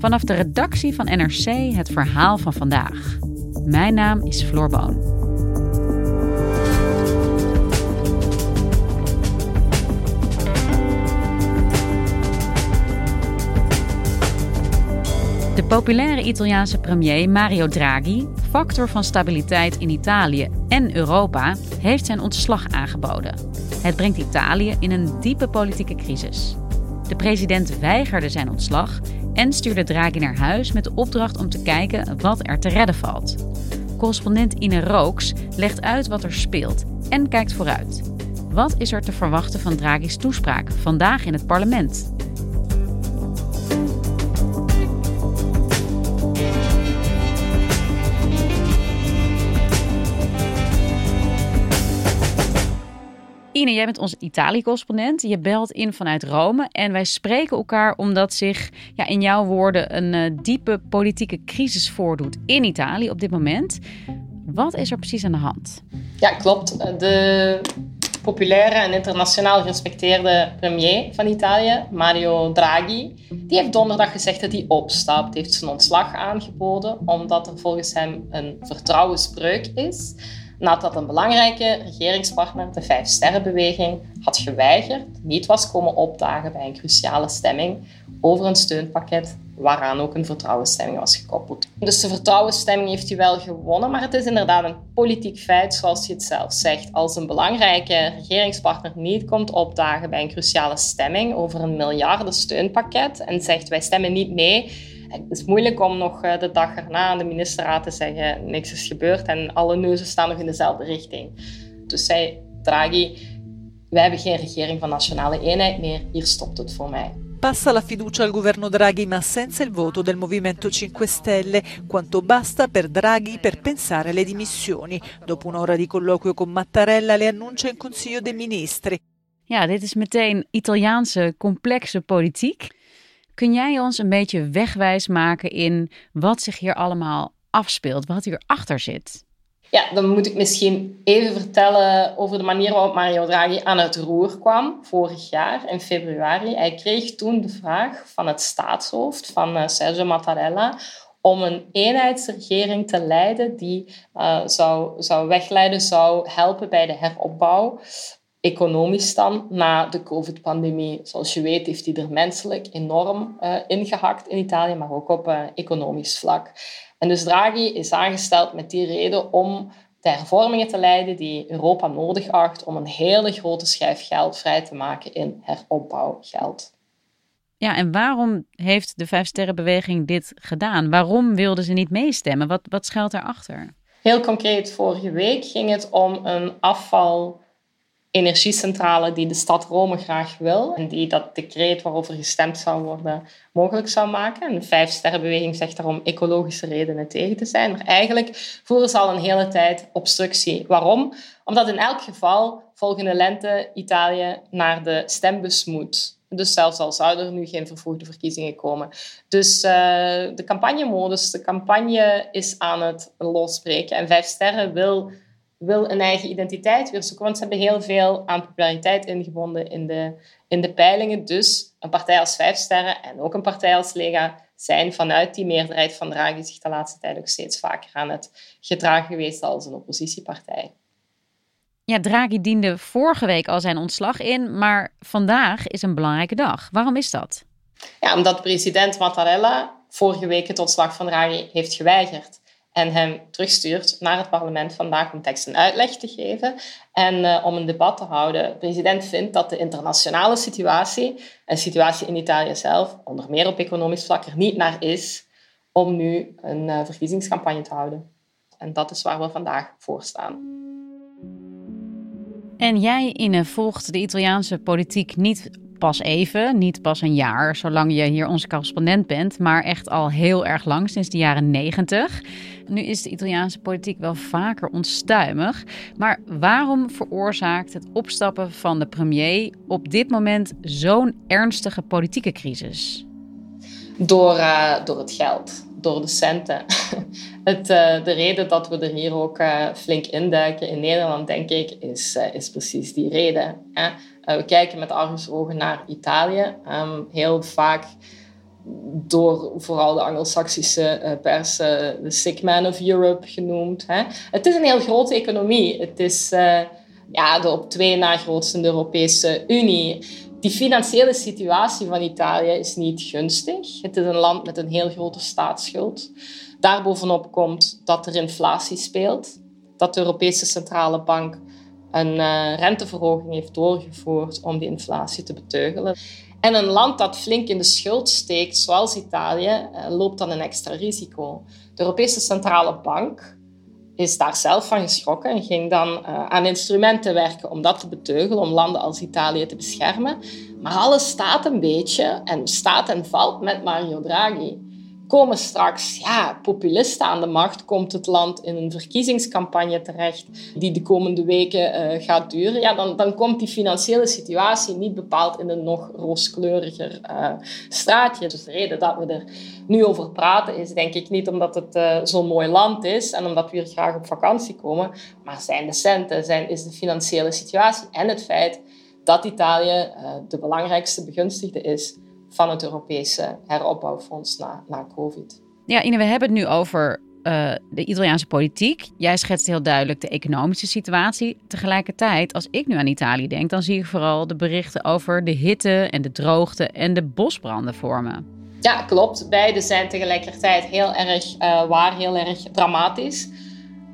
Vanaf de redactie van NRC het verhaal van vandaag. Mijn naam is Floor Boon. De populaire Italiaanse premier Mario Draghi, factor van stabiliteit in Italië en Europa, heeft zijn ontslag aangeboden. Het brengt Italië in een diepe politieke crisis. De president weigerde zijn ontslag en stuurde Draghi naar huis met de opdracht om te kijken wat er te redden valt. Correspondent Ine Rooks legt uit wat er speelt en kijkt vooruit. Wat is er te verwachten van Draghi's toespraak vandaag in het parlement? Ine, jij bent onze Italië-correspondent. Je belt in vanuit Rome en wij spreken elkaar omdat zich ja, in jouw woorden een uh, diepe politieke crisis voordoet in Italië op dit moment. Wat is er precies aan de hand? Ja, klopt. De populaire en internationaal gerespecteerde premier van Italië, Mario Draghi, die heeft donderdag gezegd dat hij opstapt, heeft zijn ontslag aangeboden, omdat er volgens hem een vertrouwensbreuk is nadat een belangrijke regeringspartner, de Vijf Sterrenbeweging, had geweigerd, niet was komen opdagen bij een cruciale stemming over een steunpakket waaraan ook een vertrouwensstemming was gekoppeld. Dus de vertrouwensstemming heeft hij wel gewonnen, maar het is inderdaad een politiek feit, zoals hij het zelf zegt. Als een belangrijke regeringspartner niet komt opdagen bij een cruciale stemming over een miljarden steunpakket en zegt wij stemmen niet mee, het is moeilijk om nog eh, de dag erna aan de ministerraad te zeggen niks is gebeurd en alle neuzen staan nog in dezelfde richting. Dus zei Draghi, wij hebben geen regering van nationale eenheid meer, hier stopt het voor mij. Passa la fiducia al governo Draghi ma senza il voto del Movimento 5 Stelle, quanto basta per Draghi per pensare alle dimissioni. Dopo un'ora di colloquio con Mattarella le annuncia in Consiglio dei Ministri. Ja, dit is meteen Italiaanse complexe politiek. Kun jij ons een beetje wegwijs maken in wat zich hier allemaal afspeelt, wat hierachter zit? Ja, dan moet ik misschien even vertellen over de manier waarop Mario Draghi aan het roer kwam vorig jaar in februari. Hij kreeg toen de vraag van het staatshoofd, van eh, Sergio Mattarella, om een eenheidsregering te leiden die uh, zou, zou wegleiden, zou helpen bij de heropbouw economisch dan na de COVID-pandemie. Zoals je weet heeft die er menselijk enorm uh, ingehakt in Italië, maar ook op uh, economisch vlak. En dus Draghi is aangesteld met die reden om de hervormingen te leiden die Europa nodig acht om een hele grote schijf geld vrij te maken in heropbouwgeld. Ja, en waarom heeft de Vijfsterrenbeweging dit gedaan? Waarom wilden ze niet meestemmen? Wat, wat schuilt daarachter? Heel concreet, vorige week ging het om een afval energiecentrale die de stad Rome graag wil en die dat decreet waarover gestemd zou worden mogelijk zou maken. En de Vijfsterrenbeweging zegt daarom ecologische redenen tegen te zijn. Maar eigenlijk voeren ze al een hele tijd obstructie. Waarom? Omdat in elk geval volgende lente Italië naar de stembus moet. Dus zelfs al zouden er nu geen vervroegde verkiezingen komen. Dus uh, de campagnemodus, de campagne is aan het losbreken. En Vijf Sterren wil wil een eigen identiteit weer zoeken. Want ze hebben heel veel aan populariteit ingebonden in de, in de peilingen. Dus een partij als Vijf Sterren en ook een partij als Lega zijn vanuit die meerderheid van Draghi zich de laatste tijd ook steeds vaker aan het gedragen geweest als een oppositiepartij. Ja, Draghi diende vorige week al zijn ontslag in, maar vandaag is een belangrijke dag. Waarom is dat? Ja, omdat president Mattarella vorige week het ontslag van Draghi heeft geweigerd en hem terugstuurt naar het parlement vandaag om tekst en uitleg te geven en uh, om een debat te houden. De president vindt dat de internationale situatie en situatie in Italië zelf, onder meer op economisch vlak, er niet naar is om nu een uh, verkiezingscampagne te houden. En dat is waar we vandaag voor staan. En jij, Ine, volgt de Italiaanse politiek niet pas even, niet pas een jaar, zolang je hier onze correspondent bent, maar echt al heel erg lang, sinds de jaren negentig. Nu is de Italiaanse politiek wel vaker onstuimig, maar waarom veroorzaakt het opstappen van de premier op dit moment zo'n ernstige politieke crisis? Door, uh, door het geld door de centen. Het, uh, de reden dat we er hier ook uh, flink induiken in Nederland, denk ik, is, is precies die reden. Hè? we kijken met argusogen naar Italië. Um, heel vaak door vooral de Anglo-Saxische pers de sick man of Europe genoemd. Hè? Het is een heel grote economie. Het is ja, de op twee na grootste Europese Unie die financiële situatie van Italië is niet gunstig. Het is een land met een heel grote staatsschuld. Daarbovenop komt dat er inflatie speelt, dat de Europese Centrale Bank een renteverhoging heeft doorgevoerd om die inflatie te beteugelen. En een land dat flink in de schuld steekt, zoals Italië, uh, loopt dan een extra risico. De Europese Centrale Bank is daar zelf van geschrokken en ging dan uh, aan instrumenten werken om dat te beteugelen, om landen als Italië te beschermen. Maar alles staat een beetje en staat en valt met Mario Draghi komen straks ja, populisten aan de macht, komt het land in een verkiezingscampagne terecht die de komende weken uh, gaat duren, ja, dan, dan komt die financiële situatie niet bepaald in een nog rooskleuriger uh, straatje. Dus de reden dat we er nu over praten is denk ik niet omdat het uh, zo'n mooi land is en omdat we hier graag op vakantie komen, maar zijn de centen, zijn, is de financiële situatie en het feit dat Italië de belangrijkste begunstigde is van het Europese heropbouwfonds na, na COVID. Ja, Ine, we hebben het nu over uh, de Italiaanse politiek. Jij schetst heel duidelijk de economische situatie. Tegelijkertijd, als ik nu aan Italië denk, dan zie ik vooral de berichten over de hitte en de droogte en de bosbranden vormen. Ja, klopt. Beide zijn tegelijkertijd heel erg uh, waar, heel erg dramatisch.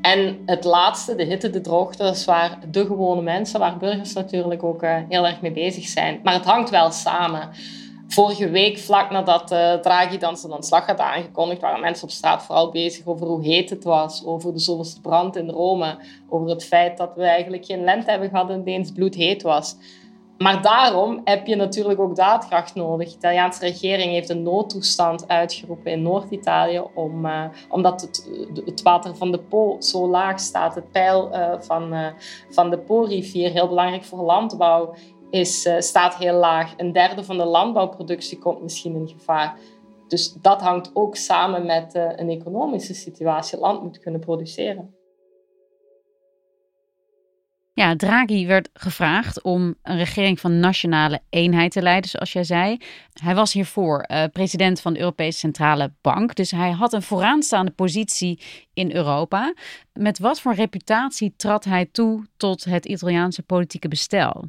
En het laatste, de hitte, de droogte, dat is waar de gewone mensen, waar burgers natuurlijk ook uh, heel erg mee bezig zijn. Maar het hangt wel samen. Vorige week, vlak nadat uh, Draghi dan zijn ontslag had aangekondigd, waren mensen op straat vooral bezig over hoe heet het was, over de zoveelste brand in Rome, over het feit dat we eigenlijk geen lente hebben gehad en het bloedheet was. Maar daarom heb je natuurlijk ook daadkracht nodig. De Italiaanse regering heeft een noodtoestand uitgeroepen in Noord-Italië, om, uh, omdat het, het, water van de Po zo laag staat. Het peil van, van de Po-rivier, heel belangrijk voor landbouw, is, uh, staat heel laag. Een derde van de landbouwproductie komt misschien in gevaar. Dus dat hangt ook samen met uh, een economische situatie. Land moet kunnen produceren. Ja, Draghi werd gevraagd om een regering van nationale eenheid te leiden, zoals jij zei. Hij was hiervoor uh, president van de Europese Centrale Bank, dus hij had een vooraanstaande positie in Europa. Met wat voor reputatie trad hij toe tot het Italiaanse politieke bestel?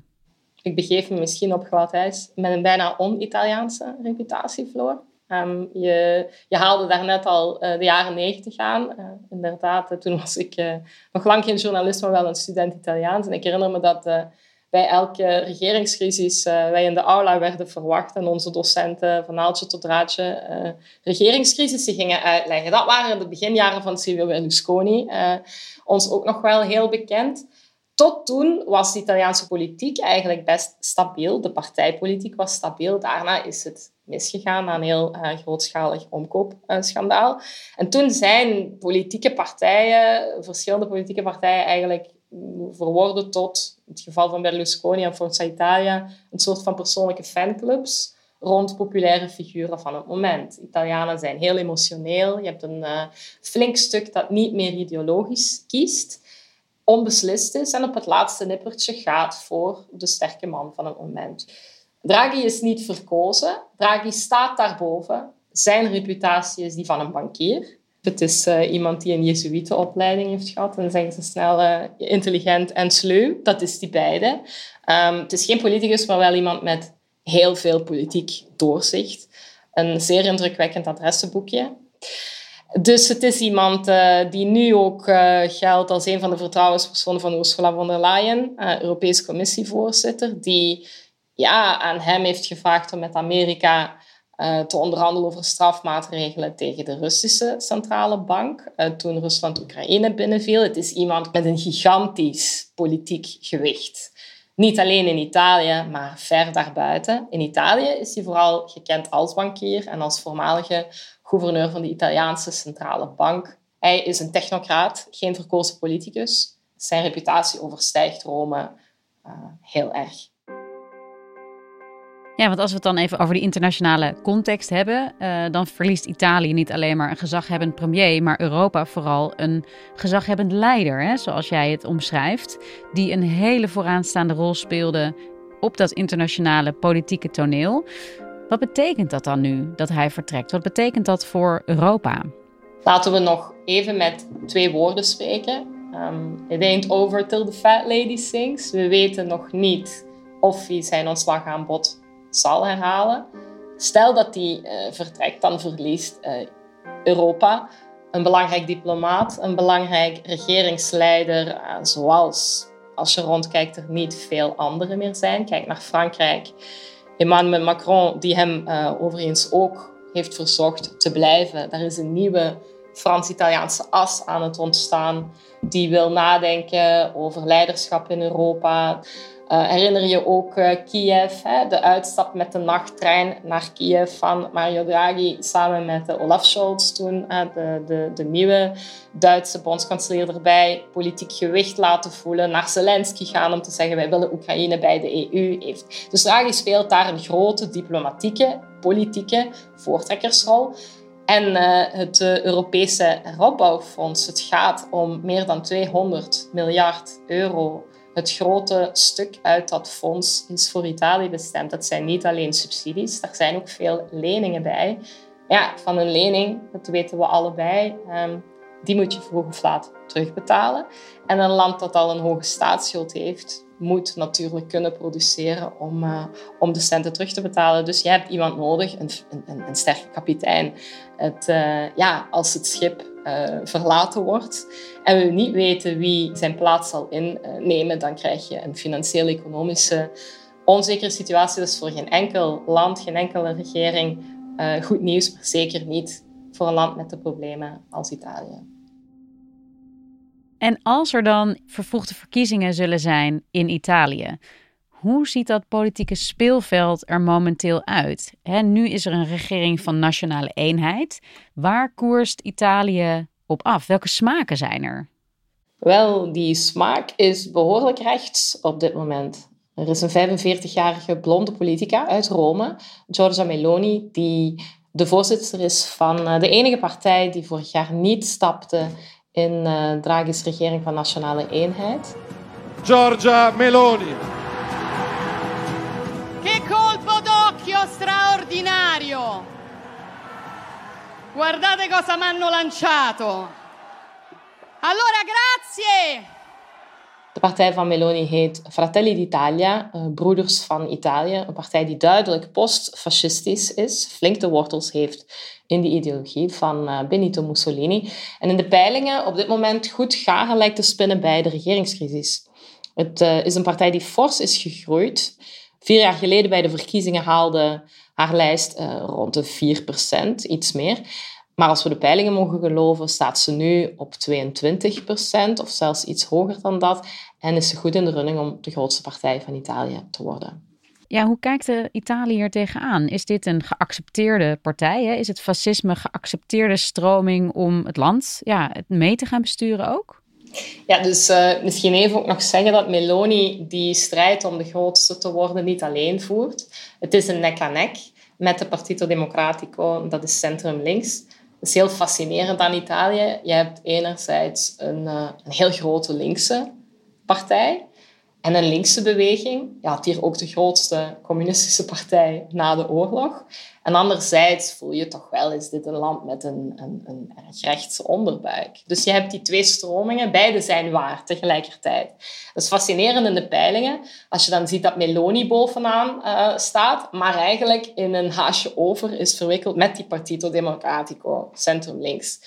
Ik begeef me misschien op glad ijs met een bijna on-Italiaanse reputatie, Floor. Ehm, je, je, haalde daarnet al uh, de jaren negentig aan. Uh, inderdaad, uh, toen was ik nog lang geen journalist, maar wel een student Italiaans. En ik herinner me dat bij elke regeringscrisis wij in de aula werden verwacht en onze docenten van naaltje tot draadje regeringscrisissen gingen uitleggen. Dat waren de beginjaren van Silvio Berlusconi. ons ook nog wel heel bekend. Tot toen was de Italiaanse politiek eigenlijk best stabiel. De partijpolitiek was stabiel. Daarna is het misgegaan na een heel uh, grootschalig omkoopschandaal. En toen zijn politieke partijen, verschillende politieke partijen, eigenlijk verworden tot, in het geval van Berlusconi en Forza Italia, een soort van persoonlijke fanclubs rond populaire figuren van het moment. Italianen zijn heel emotioneel. Je hebt een uh, flink stuk dat niet meer ideologisch kiest onbeslist is en op het laatste nippertje gaat voor de sterke man van het moment. Draghi is niet verkozen. Draghi staat daarboven. Zijn reputatie is die van een bankier. Het is uh, iemand die een jezuïetenopleiding heeft gehad. En dan ze snel uh, intelligent en sluw. Dat is die beide. Um, het is geen politicus, maar wel iemand met heel veel politiek doorzicht. Een zeer indrukwekkend adressenboekje. Dus het is iemand uh, die nu ook uh, geldt als een van de vertrouwenspersonen van Ursula von der Leyen, uh, Europese Commissievoorzitter, die ja, aan hem heeft gevraagd om met Amerika te onderhandelen over strafmaatregelen tegen de Russische centrale bank toen Rusland Oekraïne binnenviel. Het is iemand met een gigantisch politiek gewicht. Niet alleen in Italië, maar ver daarbuiten. In Italië is hij vooral gekend als bankier en als voormalige gouverneur van de Italiaanse centrale bank. Hij is een technocraat, geen verkozen politicus. Zijn reputatie overstijgt Rome uh, heel erg. Ja, want als we het dan even over die internationale context hebben, uh, dan verliest Italië niet alleen maar een gezaghebbend premier, maar Europa vooral een gezaghebbend leider, hè, zoals jij het omschrijft, die een hele vooraanstaande rol speelde op dat internationale politieke toneel. Wat betekent dat dan nu dat hij vertrekt? Wat betekent dat voor Europa? Laten we nog even met twee woorden spreken. Um, it ain't over till the fat lady sings. We weten nog niet of hij zijn ontslagaanbod zal herhalen. Stel dat hij uh, vertrekt, dan verliest uh, Europa een belangrijk diplomaat, een belangrijk regeringsleider, uh, zoals als je rondkijkt er niet veel anderen meer zijn. Kijk naar Frankrijk. Emmanuel Macron, die hem overigens ook heeft verzocht te blijven. Daar is een nieuwe Frans-Italiaanse as aan het ontstaan. Die wil nadenken over leiderschap in Europa. Uh, herinner je ook uh, Kiev, hè, de uitstap met de nachttrein naar Kiev van Mario Draghi samen met uh, Olaf Scholz toen, de, de, de, nieuwe Duitse bondskanselier erbij, politiek gewicht laten voelen, naar Zelensky gaan om te zeggen wij willen Oekraïne bij de EU. Heeft. Dus Draghi speelt daar een grote diplomatieke, politieke voortrekkersrol. En het Europese heropbouwfonds, het gaat om meer dan 200 miljard euro het grote stuk uit dat fonds is voor Italië bestemd. Dat zijn niet alleen subsidies, daar zijn ook veel leningen bij. Ja, van een lening, dat weten we allebei, um, die moet je vroeg of laat terugbetalen. En een land dat al een hoge staatsschuld heeft, moet natuurlijk kunnen produceren om, uh, om de centen terug te betalen. Dus je hebt iemand nodig, een, een, een sterke kapitein. Het, uh, ja, als het schip uh, verlaten wordt en we niet weten wie zijn plaats zal innemen, dan krijg je een financieel-economische onzekere situatie. Dat is voor geen enkel land, geen enkele regering goed nieuws, maar zeker niet voor een land met de problemen als Italië. En als er dan vervroegde verkiezingen zullen zijn in Italië, hoe ziet dat politieke speelveld er momenteel uit? nu is er een regering van nationale eenheid. Waar koerst Italië op af? Welke smaken zijn er? Wel, die smaak is behoorlijk rechts op dit moment. Er is een 45-jarige blonde politica uit Rome, Giorgia Meloni, die de voorzitter is van eh, de enige partij die vorig jaar niet stapte in uh, Draghi's regering van nationale eenheid. Giorgia Meloni. Che colpo d'occhio straordinario! Guardate cosa mi hanno lanciato. Allora, grazie! De partij van Meloni heet Fratelli d'Italia, uh, Broeders van Italië. Een partij die duidelijk postfascistisch is, flink de wortels heeft in de ideologie van uh, Benito Mussolini. En in de peilingen op dit moment goed garen lijkt te spinnen bij de regeringscrisis. Het uh, is een partij die fors is gegroeid. Vier jaar geleden bij de verkiezingen haalde haar lijst rond de 4%, iets meer. Maar als we de peilingen mogen geloven, staat ze nu op 22% of zelfs iets hoger dan dat. En is ze goed in de running om de grootste partij van Italië te worden. Ja, hoe kijkt Italië er tegenaan? Is dit een geaccepteerde partij? Hè? Is het fascisme geaccepteerde stroming om het land ja, mee te gaan besturen ook? Ja, dus uh, misschien even ook nog zeggen dat Meloni die strijd om de grootste te worden niet alleen voert. Het is een nek-aan-nek met de Partito Democratico, dat is centrum links. Is heel fascinerend aan Italië. Je hebt enerzijds een, uh, een heel grote linkse partij. En een linkse beweging, ja, had hier ook de grootste communistische partij na de oorlog. En anderzijds voel je toch wel, is dit een land met een, een, een rechtse onderbuik. Dus je hebt die twee stromingen, beide zijn waar tegelijkertijd. Dat is fascinerend in de peilingen, als je dan ziet dat Meloni bovenaan uh, staat, maar eigenlijk in een haasje over is verwikkeld met die Partito Democratico, centrum links.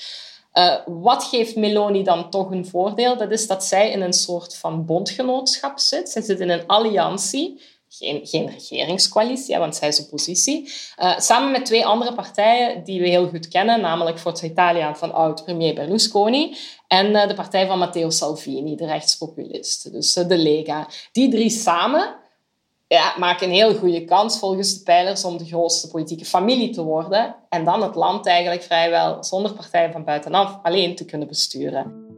Uh, wat geeft Meloni dan toch een voordeel? Dat is dat zij in een soort van bondgenootschap zit. Zij zit in een alliantie geen, geen regeringscoalitie, want zij is oppositie. Uh, samen met twee andere partijen die we heel goed kennen, namelijk Forza Italia van oud-premier Berlusconi en uh, de partij van Matteo Salvini, de rechtspopulist, dus de Lega. Die drie samen ja, maken een heel goede kans volgens de pijlers om de grootste politieke familie te worden en dan het land eigenlijk vrijwel zonder partijen van buitenaf alleen te kunnen besturen.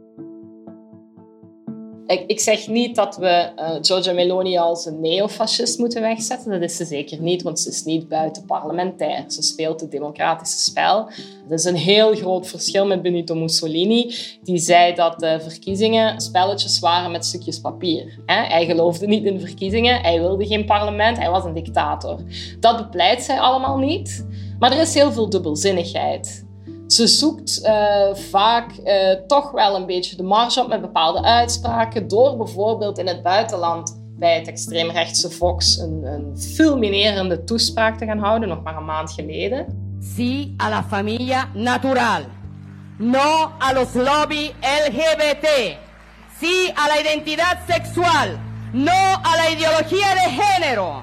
Ik, ik zeg niet dat we uh, Giorgia Meloni als een neofascist moeten wegzetten. Dat is ze zeker niet, want ze is niet buiten parlementair. Ze speelt het democratische spel. Dat is een heel groot verschil met Benito Mussolini, die zei dat de verkiezingen spelletjes waren met stukjes papier. Hij geloofde niet in verkiezingen, hij wilde geen parlement, hij was een dictator. Dat bepleit zij allemaal niet. Maar er is heel veel dubbelzinnigheid. Ze zoekt uh, vaak uh, toch wel een beetje de marge op met bepaalde uitspraken, door bijvoorbeeld in het buitenland bij het extreemrechtse Fox een, een fulminerende toespraak te gaan houden, nog maar een maand geleden. Sí a la familia natural. No a los lobby LGBT. Sí a la identidad sexual. No a la ideología de género.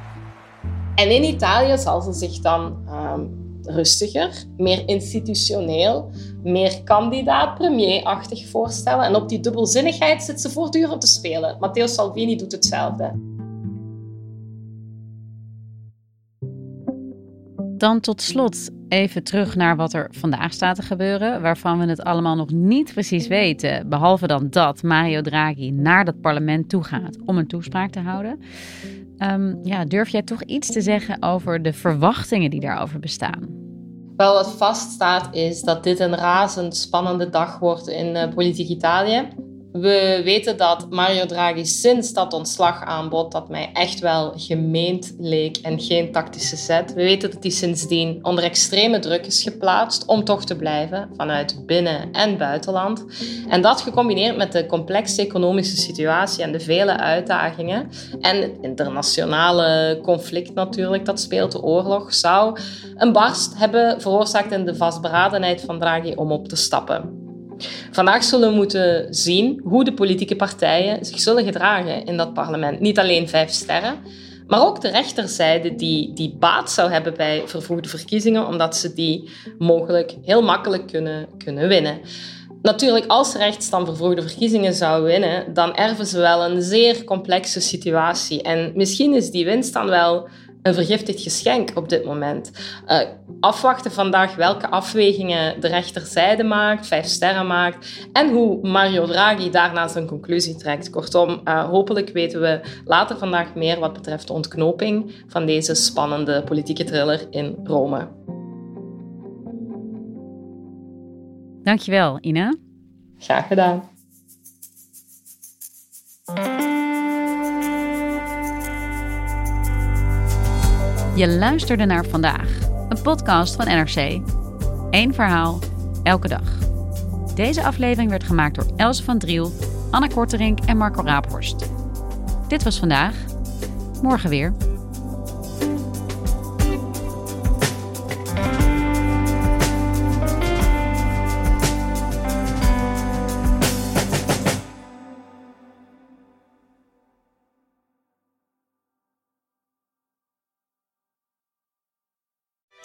En in Italië zal ze zich dan um, rustiger, meer institutioneel, meer kandidaat-premier-achtig voorstellen. En op die dubbelzinnigheid zit ze voortdurend te spelen. Matteo Salvini doet hetzelfde. Dan tot slot even terug naar wat er vandaag staat te gebeuren, waarvan we het allemaal nog niet precies weten. Behalve dan dat Mario Draghi naar dat parlement toe gaat om een toespraak te houden. Um, ja, durf jij toch iets te zeggen over de verwachtingen die daarover bestaan? Wel, wat vaststaat is dat dit een razend spannende dag wordt in uh, politiek Italië. We weten dat Mario Draghi sinds dat ontslag aanbod, dat mij echt wel gemeend leek en geen tactische zet. We weten dat hij sindsdien onder extreme druk is geplaatst om toch te blijven vanuit binnen- en buitenland. En dat gecombineerd met de complexe economische situatie en de vele uitdagingen en het internationale conflict natuurlijk dat speelt, de oorlog, zou een barst hebben veroorzaakt in de vastberadenheid van Draghi om op te stappen. Vandaag zullen we moeten zien hoe de politieke partijen zich zullen gedragen in dat parlement. Niet alleen vijf sterren, maar ook de rechterzijde die, die baat zou hebben bij vervoerde verkiezingen, omdat ze die mogelijk heel makkelijk kunnen, kunnen winnen. Natuurlijk, als rechts dan vervroegde verkiezingen zou winnen, dan erven ze wel een zeer complexe situatie. En misschien is die winst dan wel een vergiftigd geschenk op dit moment. Uh, afwachten vandaag welke afwegingen de rechterzijde maakt, vijf sterren maakt en hoe Mario Draghi daarna zijn conclusie trekt. Kortom, uh, hopelijk weten we later vandaag meer wat betreft de ontknoping van deze spannende politieke thriller in Rome. Dankjewel, Ina. Graag gedaan. Je luisterde naar vandaag, een podcast van NRC. Eén verhaal, elke dag. Deze aflevering werd gemaakt door Else van Driel, Anna Korterink en Marco Raaphorst. Dit was vandaag. Morgen weer.